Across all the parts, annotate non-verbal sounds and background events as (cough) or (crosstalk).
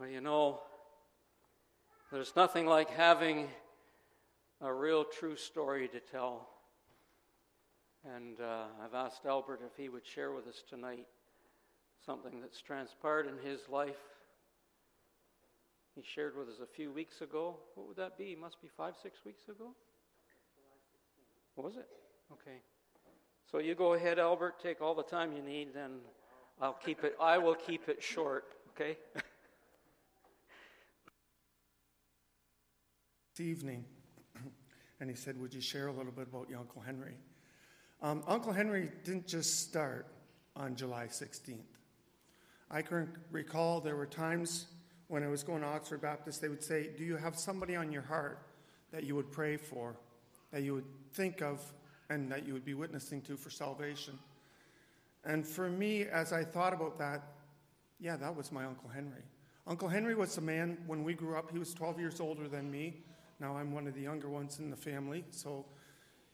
Well, you know, there's nothing like having a real true story to tell. And uh, I've asked Albert if he would share with us tonight something that's transpired in his life. He shared with us a few weeks ago. What would that be? It must be five, six weeks ago? Was it? Okay. So you go ahead, Albert. Take all the time you need, then I'll keep it. I will keep it short. Okay. (laughs) evening, (clears throat) and he said, Would you share a little bit about your Uncle Henry? Um, Uncle Henry didn't just start on July 16th. I can recall there were times when I was going to Oxford Baptist, they would say, Do you have somebody on your heart that you would pray for, that you would think of, and that you would be witnessing to for salvation? And for me, as I thought about that, yeah, that was my Uncle Henry. Uncle Henry was a man, when we grew up, he was 12 years older than me. Now I'm one of the younger ones in the family, so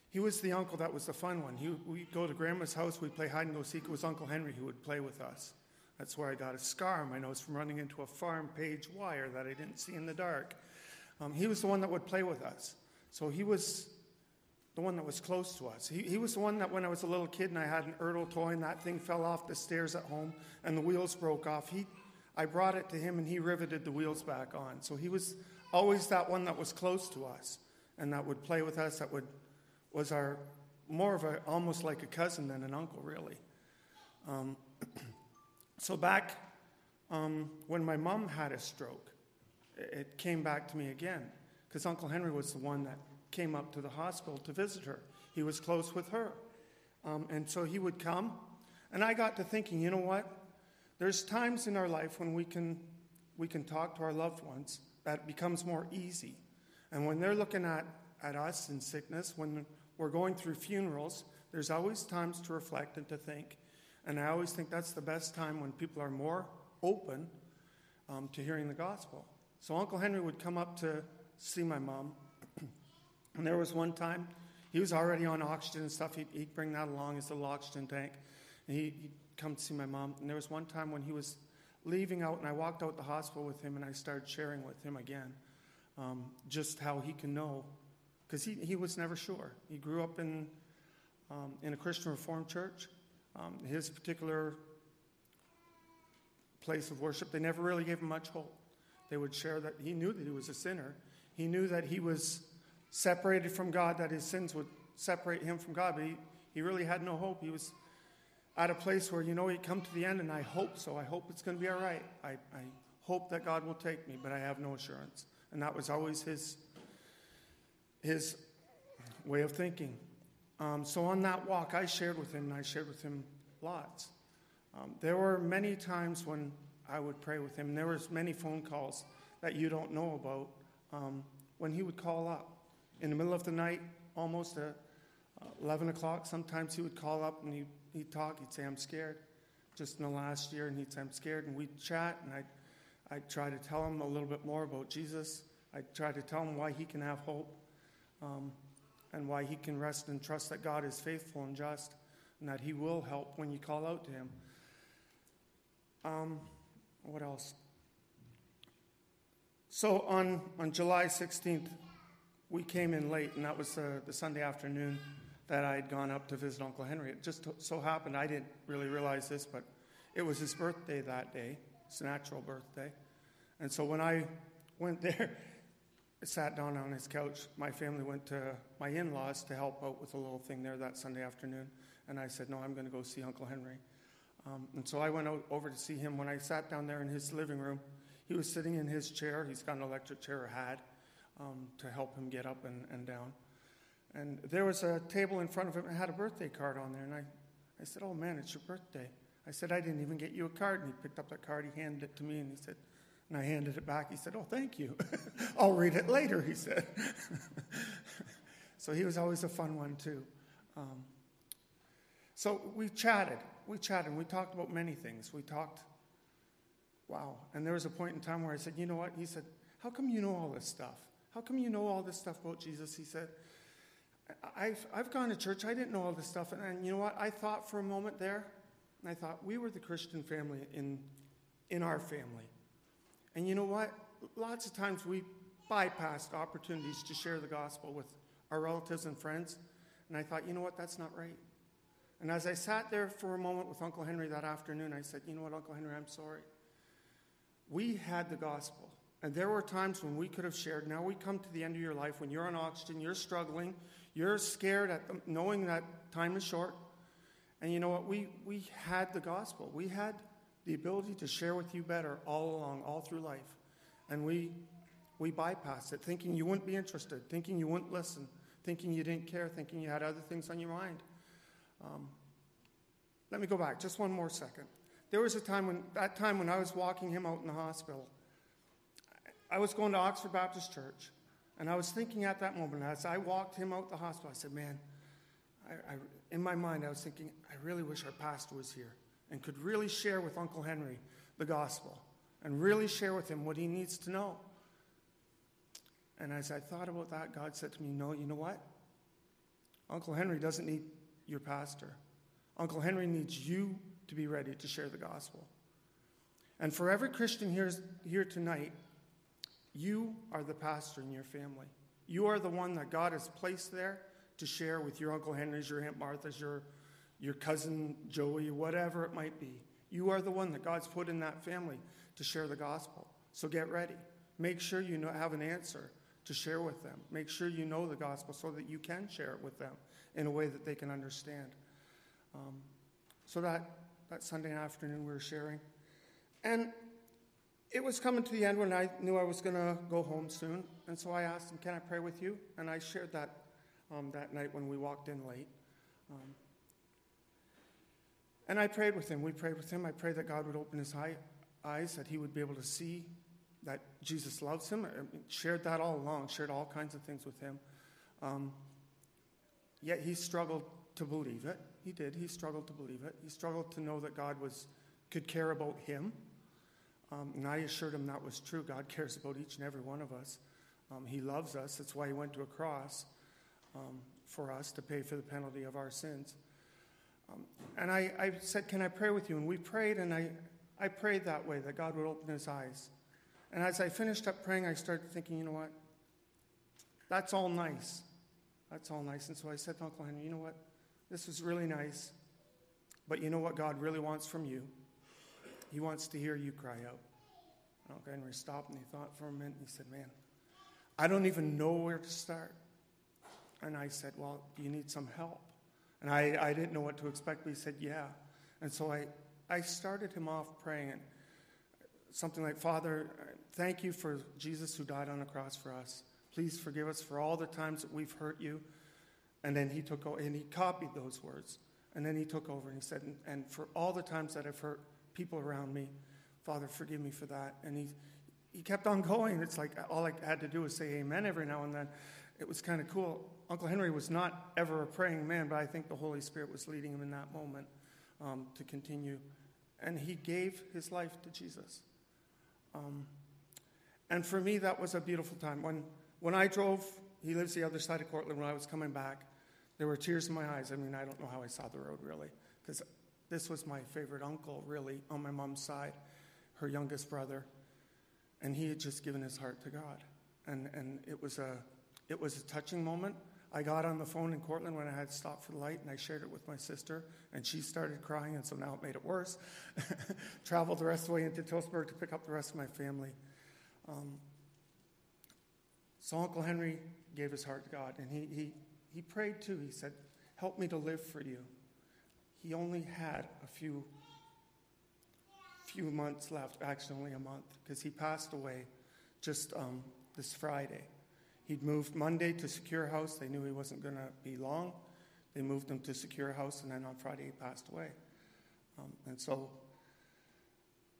he was the uncle that was the fun one. He, we'd go to grandma's house, we'd play hide and go seek. It was Uncle Henry who would play with us. That's where I got a scar on my nose from running into a farm page wire that I didn't see in the dark. Um, he was the one that would play with us. So he was the one that was close to us. He, he was the one that when I was a little kid and I had an Ertl toy and that thing fell off the stairs at home and the wheels broke off, he, I brought it to him and he riveted the wheels back on. So he was always that one that was close to us and that would play with us, that would, was our more of a, almost like a cousin than an uncle, really. Um, (clears throat) so back um, when my mom had a stroke, it came back to me again because Uncle Henry was the one that came up to the hospital to visit her. He was close with her. Um, and so he would come. And I got to thinking, you know what? There's times in our life when we can, we can talk to our loved ones that becomes more easy. And when they're looking at, at us in sickness, when we're going through funerals, there's always times to reflect and to think. And I always think that's the best time when people are more open um, to hearing the gospel. So Uncle Henry would come up to see my mom. (clears throat) and there was one time, he was already on oxygen and stuff. He'd, he'd bring that along, his little oxygen tank. And he, he'd come to see my mom. And there was one time when he was leaving out, and I walked out the hospital with him, and I started sharing with him again um, just how he can know, because he, he was never sure. He grew up in, um, in a Christian Reformed church. Um, his particular place of worship, they never really gave him much hope. They would share that he knew that he was a sinner. He knew that he was separated from God, that his sins would separate him from God, but he, he really had no hope. He was at a place where, you know, you come to the end, and I hope so. I hope it's going to be all right. I, I hope that God will take me, but I have no assurance. And that was always his, his way of thinking. Um, so on that walk, I shared with him, and I shared with him lots. Um, there were many times when I would pray with him. There was many phone calls that you don't know about um, when he would call up in the middle of the night, almost uh, 11 o'clock. Sometimes he would call up and he'd he'd talk, he'd say, I'm scared. Just in the last year, and he'd say, I'm scared. And we'd chat, and I'd, I'd try to tell him a little bit more about Jesus. I'd try to tell him why he can have hope um, and why he can rest and trust that God is faithful and just and that he will help when you call out to him. Um, what else? So on, on July 16th, we came in late, and that was uh, the Sunday afternoon that I had gone up to visit Uncle Henry. It just so happened, I didn't really realize this, but it was his birthday that day, his natural birthday. And so when I went there, (laughs) sat down on his couch. My family went to my in laws to help out with a little thing there that Sunday afternoon. And I said, No, I'm going to go see Uncle Henry. Um, and so I went out, over to see him. When I sat down there in his living room, he was sitting in his chair. He's got an electric chair, or had, um, to help him get up and, and down. And there was a table in front of him and had a birthday card on there. And I, I said, Oh man, it's your birthday. I said, I didn't even get you a card. And he picked up that card, he handed it to me, and he said, and I handed it back. He said, Oh, thank you. (laughs) I'll read it later, he said. (laughs) so he was always a fun one, too. Um, so we chatted. We chatted. We talked about many things. We talked, wow. And there was a point in time where I said, You know what? He said, How come you know all this stuff? How come you know all this stuff about Jesus? He said, I've, I've gone to church. I didn't know all this stuff. And, and you know what? I thought for a moment there, and I thought we were the Christian family in, in our family. And you know what? Lots of times we bypassed opportunities to share the gospel with our relatives and friends. And I thought, you know what? That's not right. And as I sat there for a moment with Uncle Henry that afternoon, I said, you know what, Uncle Henry, I'm sorry. We had the gospel. And there were times when we could have shared. Now we come to the end of your life when you're on oxygen, you're struggling, you're scared at knowing that time is short. And you know what? We, we had the gospel. We had the ability to share with you better all along, all through life. And we, we bypassed it, thinking you wouldn't be interested, thinking you wouldn't listen, thinking you didn't care, thinking you had other things on your mind. Um, let me go back just one more second. There was a time when, that time when I was walking him out in the hospital. I was going to Oxford Baptist Church, and I was thinking at that moment, as I walked him out the hospital, I said, Man, I, I, in my mind, I was thinking, I really wish our pastor was here and could really share with Uncle Henry the gospel and really share with him what he needs to know. And as I thought about that, God said to me, No, you know what? Uncle Henry doesn't need your pastor. Uncle Henry needs you to be ready to share the gospel. And for every Christian here, here tonight, you are the pastor in your family. You are the one that God has placed there to share with your Uncle Henry's, your Aunt Martha's, your, your cousin Joey, whatever it might be. You are the one that God's put in that family to share the gospel. So get ready. Make sure you know, have an answer to share with them. Make sure you know the gospel so that you can share it with them in a way that they can understand. Um, so that, that Sunday afternoon we were sharing. And it was coming to the end when I knew I was going to go home soon. And so I asked him, Can I pray with you? And I shared that um, that night when we walked in late. Um, and I prayed with him. We prayed with him. I prayed that God would open his eye, eyes, that he would be able to see that Jesus loves him. I shared that all along, shared all kinds of things with him. Um, yet he struggled to believe it. He did. He struggled to believe it. He struggled to know that God was could care about him. Um, and I assured him that was true. God cares about each and every one of us. Um, he loves us. That's why he went to a cross um, for us to pay for the penalty of our sins. Um, and I, I, said, Can I pray with you? And we prayed, and I, I prayed that way, that God would open his eyes. And as I finished up praying, I started thinking, you know what? That's all nice. That's all nice. And so I said to Uncle Henry, you know what? This was really nice. But you know what God really wants from you? He wants to hear you cry out. And Henry stopped and he thought for a minute and he said, Man, I don't even know where to start. And I said, Well, you need some help? And I, I didn't know what to expect, but he said, Yeah. And so I, I started him off praying something like, Father, thank you for Jesus who died on the cross for us. Please forgive us for all the times that we've hurt you. And then he took over, and he copied those words. And then he took over and he said, And for all the times that I've hurt people around me, Father, forgive me for that. And he, he kept on going. It's like all I had to do was say amen every now and then. It was kind of cool. Uncle Henry was not ever a praying man, but I think the Holy Spirit was leading him in that moment um, to continue. And he gave his life to Jesus. Um, and for me, that was a beautiful time. When, when I drove, he lives the other side of Courtland, when I was coming back, there were tears in my eyes. I mean, I don't know how I saw the road really, because this was my favorite uncle, really, on my mom's side, her youngest brother. And he had just given his heart to God. And, and it was a it was a touching moment. I got on the phone in Courtland when I had stopped for the light, and I shared it with my sister, and she started crying, and so now it made it worse. (laughs) Traveled the rest of the way into Tillsonburg to pick up the rest of my family. Um, so Uncle Henry gave his heart to God, and he, he, he prayed too. He said, Help me to live for you. He only had a few, few months left, actually, only a month, because he passed away just um, this Friday. He'd moved Monday to Secure House. They knew he wasn't going to be long. They moved him to Secure House, and then on Friday he passed away. Um, and so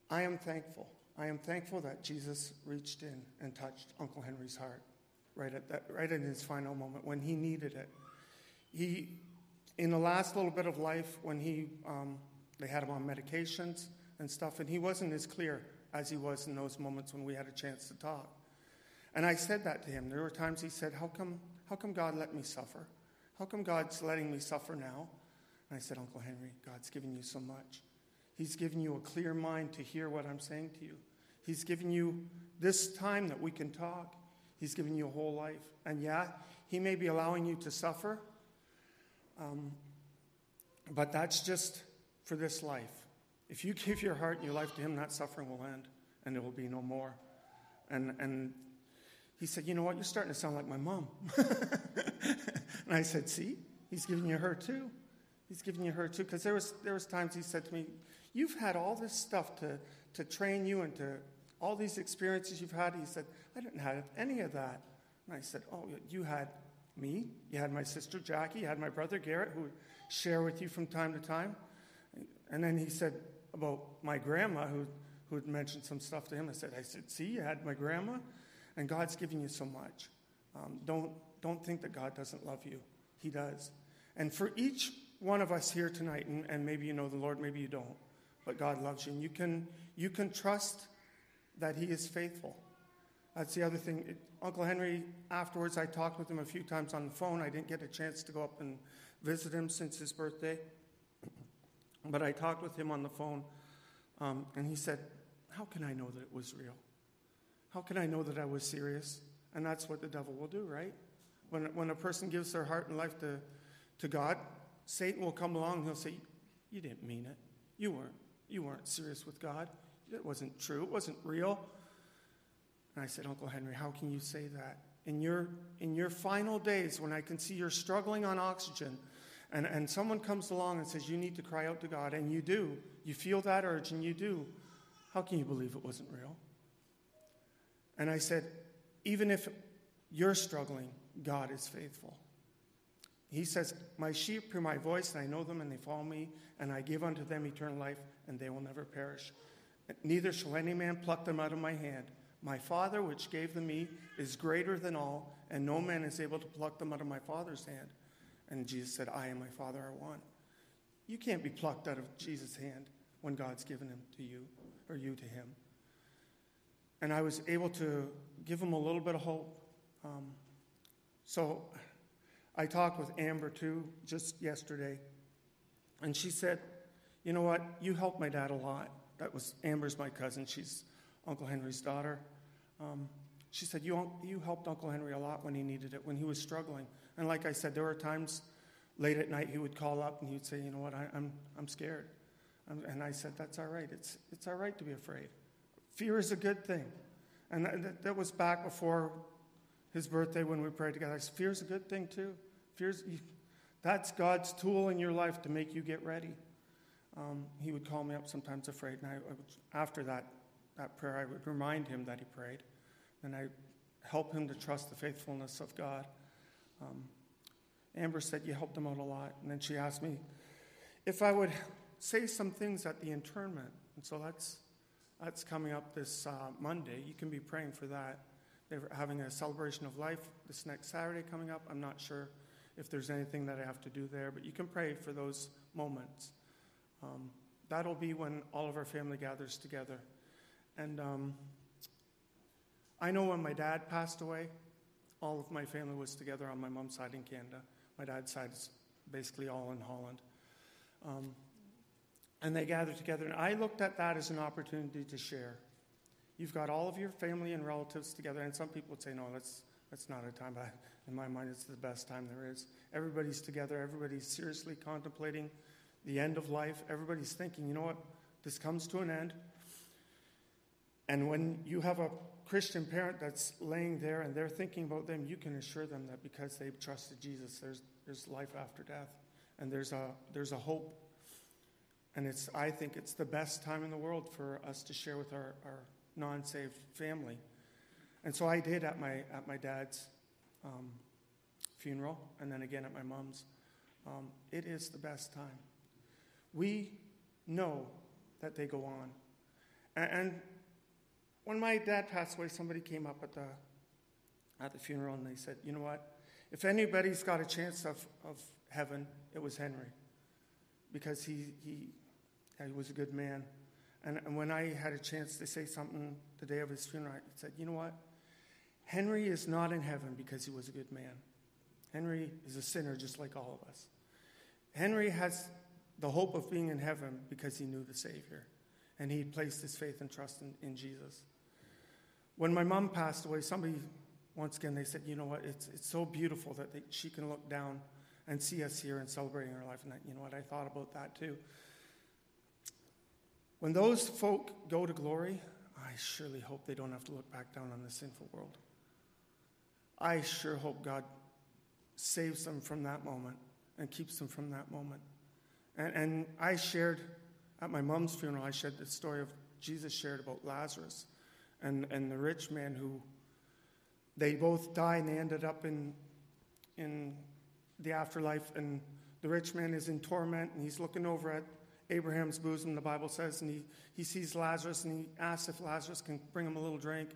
I am thankful. I am thankful that Jesus reached in and touched Uncle Henry's heart right at that, right in his final moment when he needed it. He, in the last little bit of life, when he, um, they had him on medications and stuff, and he wasn't as clear as he was in those moments when we had a chance to talk. And I said that to him. There were times he said, How come, how come God let me suffer? How come God's letting me suffer now? And I said, Uncle Henry, God's given you so much. He's given you a clear mind to hear what I'm saying to you. He's given you this time that we can talk. He's given you a whole life. And yeah, He may be allowing you to suffer, um, but that's just for this life. If you give your heart and your life to Him, that suffering will end and there will be no more. And, and he said, You know what? You're starting to sound like my mom. (laughs) and I said, See, He's giving you her too. He's giving you her too. Because there was, there was times He said to me, You've had all this stuff to, to train you and to all these experiences you've had. He said, I didn't have any of that. And I said, Oh, you had me. You had my sister Jackie. You had my brother Garrett, who would share with you from time to time. And then he said about my grandma, who, who had mentioned some stuff to him. I said, I said, See, you had my grandma, and God's giving you so much. Um, don't, don't think that God doesn't love you. He does. And for each one of us here tonight, and, and maybe you know the Lord, maybe you don't, but God loves you. And you can, you can trust that He is faithful. That's the other thing. It, Uncle Henry, afterwards, I talked with him a few times on the phone. I didn't get a chance to go up and visit him since his birthday. (clears throat) But I talked with him on the phone, um, and he said, How can I know that it was real? How can I know that I was serious? And that's what the devil will do, right? When, when a person gives their heart and life to, to God, Satan will come along and he'll say, You didn't mean it. You weren't. You weren't serious with God. It wasn't true. It wasn't real. And I said, Uncle Henry, how can you say that? In your, in your final days, when I can see you're struggling on oxygen, and, and someone comes along and says, You need to cry out to God, and you do, you feel that urge, and you do, how can you believe it wasn't real? And I said, Even if you're struggling, God is faithful. He says, My sheep hear my voice, and I know them, and they follow me, and I give unto them eternal life, and they will never perish. Neither shall any man pluck them out of my hand. My Father, which gave them me, is greater than all, and no man is able to pluck them out of my Father's hand. And Jesus said, I and my Father are one. You can't be plucked out of Jesus' hand when God's given him to you, or you to him. And I was able to give him a little bit of hope. Um, so I talked with Amber too just yesterday, and she said, You know what? You helped my dad a lot. That was Amber's my cousin. She's Uncle Henry's daughter. Um, she said, you, you helped Uncle Henry a lot when he needed it, when he was struggling. And like I said, there were times late at night he would call up and he would say, You know what, I, am I'm, I'm scared. and I said, That's all right. It's, it's all right to be afraid. Fear is a good thing. And that, that was back before his birthday when we prayed together. I said, Fear is a good thing too. Fear's, that's God's tool in your life to make you get ready. Um, he would call me up sometimes afraid, and I, after that, that prayer, I would remind him that he prayed, and I help him to trust the faithfulness of God. Um, Amber said, You helped him out a lot. And then she asked me if I would say some things at the internment. And so that's, that's coming up this uh, Monday. You can be praying for that. They're having a celebration of life this next Saturday coming up. I'm not sure if there's anything that I have to do there, but you can pray for those moments. Um, that'll be when all of our family gathers together. And um, I know when my dad passed away, all of my family was together on my mom's side in Canada. My dad's side is basically all in Holland. Um, and they gathered together, and I looked at that as an opportunity to share. You've got all of your family and relatives together, and some people would say, no, that's, that's not a time, (laughs) but in my mind, it's the best time there is. Everybody's together, everybody's seriously contemplating the end of life. Everybody's thinking, you know what? This comes to an end. And when you have a Christian parent that's laying there and they're thinking about them, you can assure them that because they've trusted Jesus, there's, there's life after death. And there's a, there's a hope. And it's, I think it's the best time in the world for us to share with our, our non saved family. And so I did at my, at my dad's um, funeral and then again at my mom's. Um, it is the best time. We know that they go on. And, and when my dad passed away, somebody came up at the, at the funeral and they said, You know what? If anybody's got a chance of, of heaven, it was Henry because he, he, he was a good man. And, and when I had a chance to say something the day of his funeral, I said, You know what? Henry is not in heaven because he was a good man. Henry is a sinner just like all of us. Henry has the hope of being in heaven because he knew the Savior and he placed his faith and trust in, in Jesus. When my mom passed away, somebody, once again, they said, you know what, it's, it's so beautiful that they, she can look down and see us here and celebrating her life. And I, you know what, I thought about that too. When those folk go to glory, I surely hope they don't have to look back down on the sinful world. I sure hope God saves them from that moment and keeps them from that moment. And, and I shared at my mom's funeral, I shared the story of Jesus shared about Lazarus and, and the rich man who they both die and they ended up in, in the afterlife. And the rich man is in torment and he's looking over at Abraham's bosom, the Bible says, and he, he sees Lazarus and he asks if Lazarus can bring him a little drink.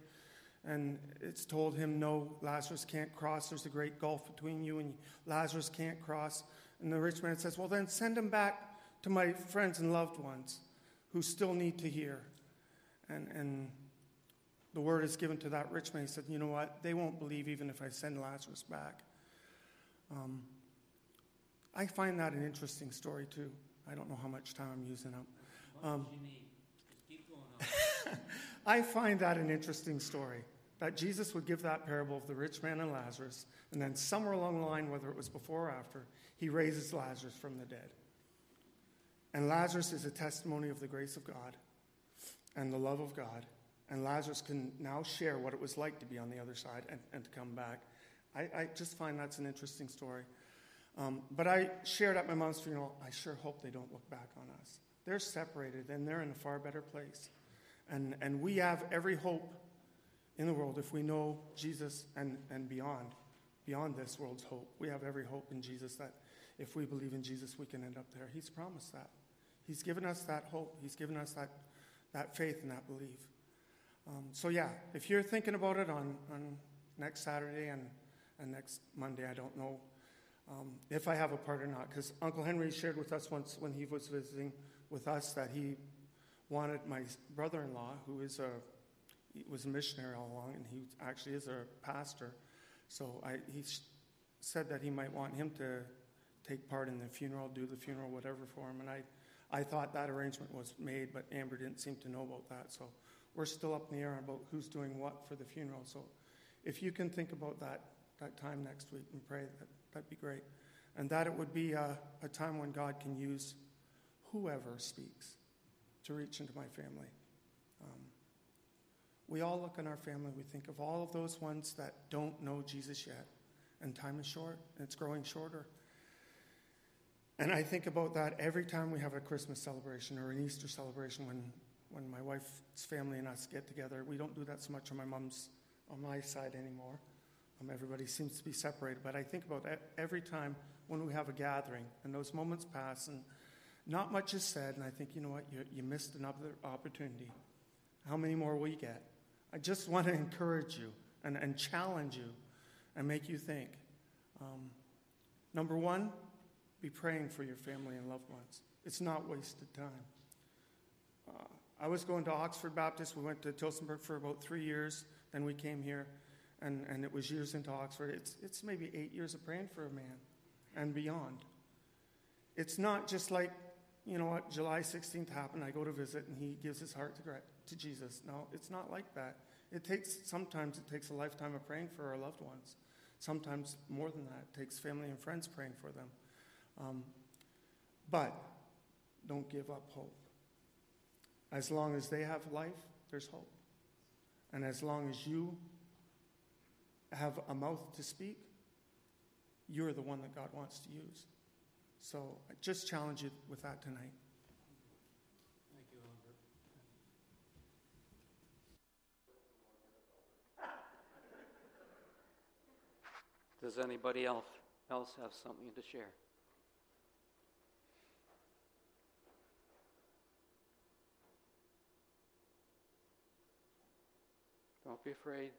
And it's told him, no, Lazarus can't cross. There's a great gulf between you and Lazarus can't cross. And the rich man says, well, then send him back to my friends and loved ones who still need to hear. And, and the word is given to that rich man. He said, you know what? They won't believe even if I send Lazarus back. Um, I find that an interesting story, too. I don't know how much time I'm using up. Um, (laughs) I find that an interesting story that Jesus would give that parable of the rich man and Lazarus, and then somewhere along the line, whether it was before or after, he raises Lazarus from the dead. And Lazarus is a testimony of the grace of God and the love of God. And Lazarus can now share what it was like to be on the other side and, and to come back. I, I just find that's an interesting story. Um, but I shared at my mom's funeral, I sure hope they don't look back on us. They're separated and they're in a far better place. And, and we have every hope in the world if we know Jesus and, and beyond, beyond this world's hope. We have every hope in Jesus that if we believe in Jesus, we can end up there. He's promised that. He's given us that hope. He's given us that, that faith and that belief. Um, so, yeah, if you're thinking about it on, on next Saturday and, and next Monday, I don't know um, if I have a part or not, because Uncle Henry shared with us once when he was visiting with us that he wanted my brother-in-law, who is a was a missionary all along, and he actually is a pastor. So I, he said that he might want him to take part in the funeral, do the funeral, whatever for him. And I, I thought that arrangement was made, but Amber didn't seem to know about that. So we're still up in the air about who's doing what for the funeral. So if you can think about that, that time next week and pray, that, that'd be great. And that it would be a, a time when God can use whoever speaks to reach into my family. Um, we all look in our family, we think of all of those ones that don't know Jesus yet. And time is short, and it's growing shorter. And I think about that every time we have a Christmas celebration or an Easter celebration when, when my wife's family and us get together. We don't do that so much on my mom's, on my side anymore. Um, everybody seems to be separated. But I think about every time when we have a gathering and those moments pass and not much is said, and I think, you know what, you, you missed another opportunity. How many more will you get? I just want to encourage you and, and challenge you and make you think. Um, number one, be praying for your family and loved ones. It's not wasted time. Uh, I was going to Oxford Baptist. We went to Tillsonburg for about three years. Then we came here, and, and it was years into Oxford. It's, it's maybe eight years of praying for a man and beyond. It's not just like, you know what, July 16th happened, I go to visit, and he gives his heart to, to Jesus. No, it's not like that. It takes, sometimes it takes a lifetime of praying for our loved ones. Sometimes more than that, it takes family and friends praying for them. Um, but don't give up hope. As long as they have life, there's hope. And as long as you have a mouth to speak, you're the one that God wants to use. So I just challenge you with that tonight. Thank you, Albert. Does anybody else, else have something to share? Don't be afraid.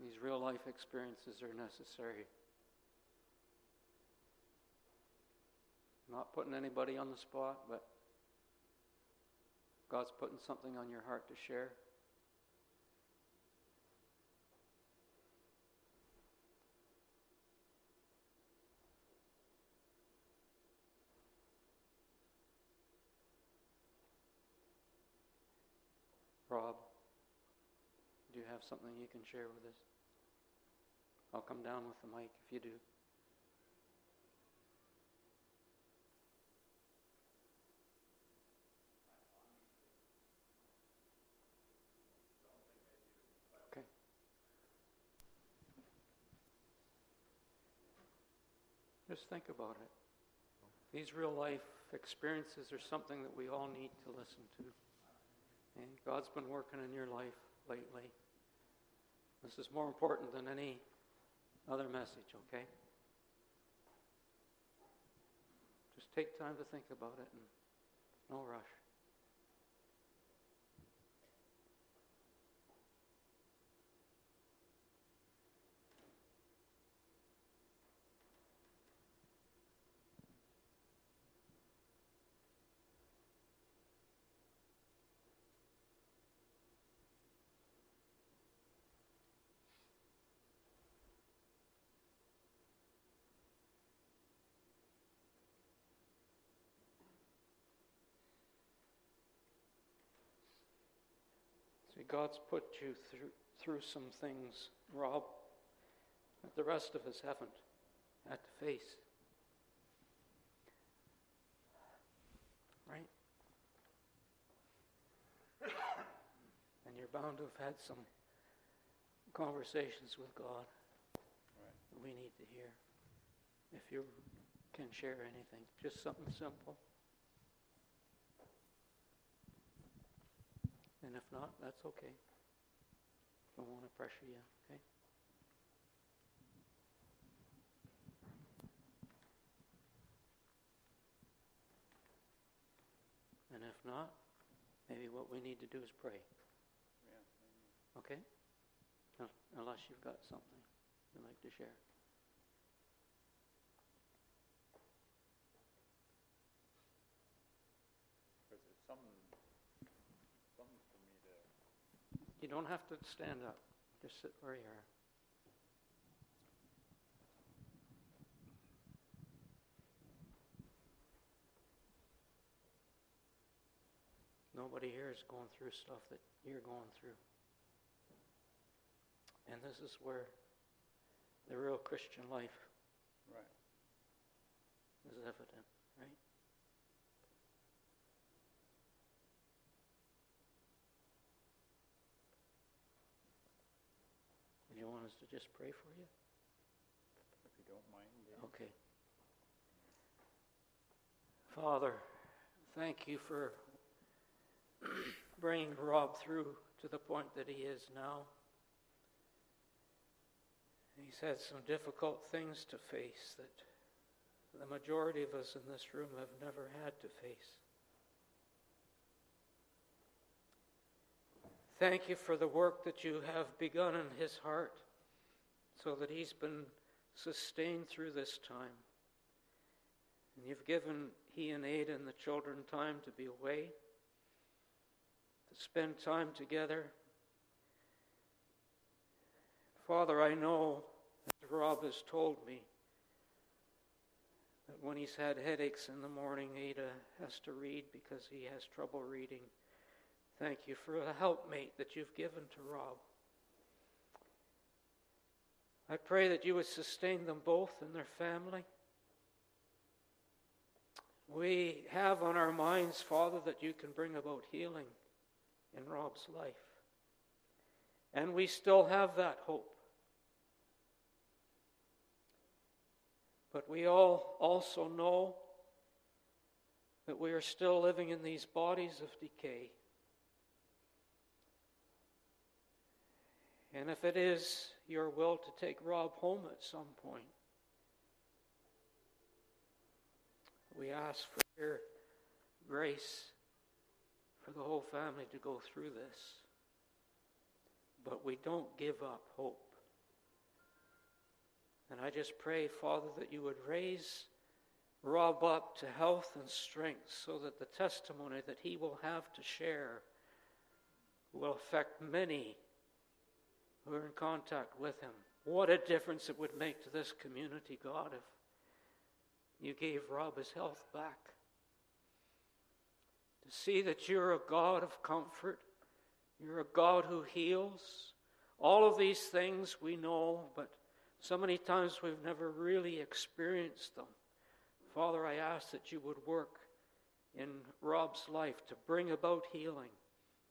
These real life experiences are necessary. Not putting anybody on the spot, but God's putting something on your heart to share. Rob. Do you have something you can share with us. I'll come down with the mic if you do. Okay. Just think about it. These real life experiences are something that we all need to listen to. And God's been working in your life lately. This is more important than any other message, okay? Just take time to think about it and no rush. See, God's put you through, through some things, Rob, that the rest of us haven't had to face. Right? And you're bound to have had some conversations with God Right. that we need to hear. If you can share anything, just something simple. And if not, that's okay. Don't want to pressure you, okay? And if not, maybe what we need to do is pray, Yeah. okay? Unless you've got something you'd like to share. Because it's something, something for me to, You don't have to stand up, just sit where you are. Nobody here is going through stuff that you're going through. And this is where the real Christian life right. is evident, you want us to just pray for you? If you don't mind. Okay. Father, thank you for (clears throat) bringing Rob through to the point that he is now. He's had some difficult things to face that the majority of us in this room have never had to face. Thank you for the work that you have begun in his heart so that he's been sustained through this time. And you've given he and Ada and the children time to be away, to spend time together. Father, I know, as Rob has told me, that when he's had headaches in the morning, Ada has to read because he has trouble reading. Thank you for the helpmate that you've given to Rob. I pray that you would sustain them both and their family. We have on our minds, Father, that you can bring about healing in Rob's life. And we still have that hope. But we all also know that we are still living in these bodies of decay. And if it is your will to take Rob home at some point, we ask for your grace for the whole family to go through this. But we don't give up hope. And I just pray, Father, that you would raise Rob up to health and strength so that the testimony that he will have to share will affect many who are in contact with him. What a difference it would make to this community, God, if you gave Rob his health back. To see that you're a God of comfort, you're a God who heals, All of these things we know, but so many times we've never really experienced them. Father, I ask that you would work in Rob's life to bring about healing.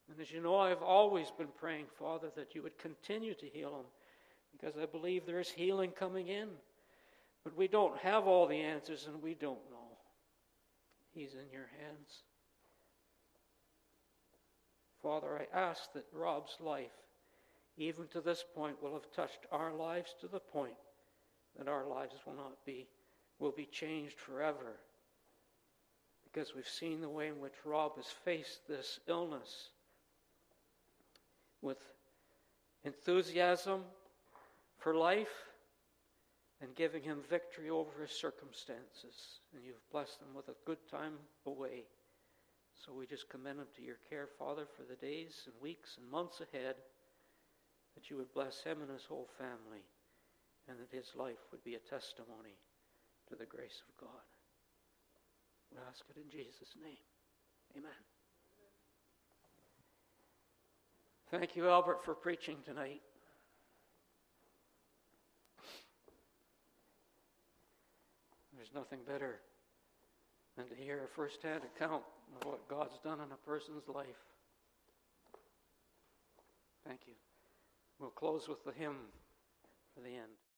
And as you know, I've always been praying, Father, that you would continue to heal him because I believe there is healing coming in. But we don't have all the answers and we don't know. He's in your hands. Father, I ask that Rob's life, even to this point, will have touched our lives to the point that our lives will not be, will be changed forever. Because we've seen the way in which Rob has faced this illness with enthusiasm for life and giving him victory over his circumstances. And you've blessed him with a good time away. So we just commend him to your care, Father, for the days and weeks and months ahead, that you would bless him and his whole family, and that his life would be a testimony to the grace of God. We ask it in Jesus' name. Amen. Thank you, Albert, for preaching tonight. There's nothing better than to hear a first-hand account of what God's done in a person's life. Thank you. We'll close with the hymn for the end.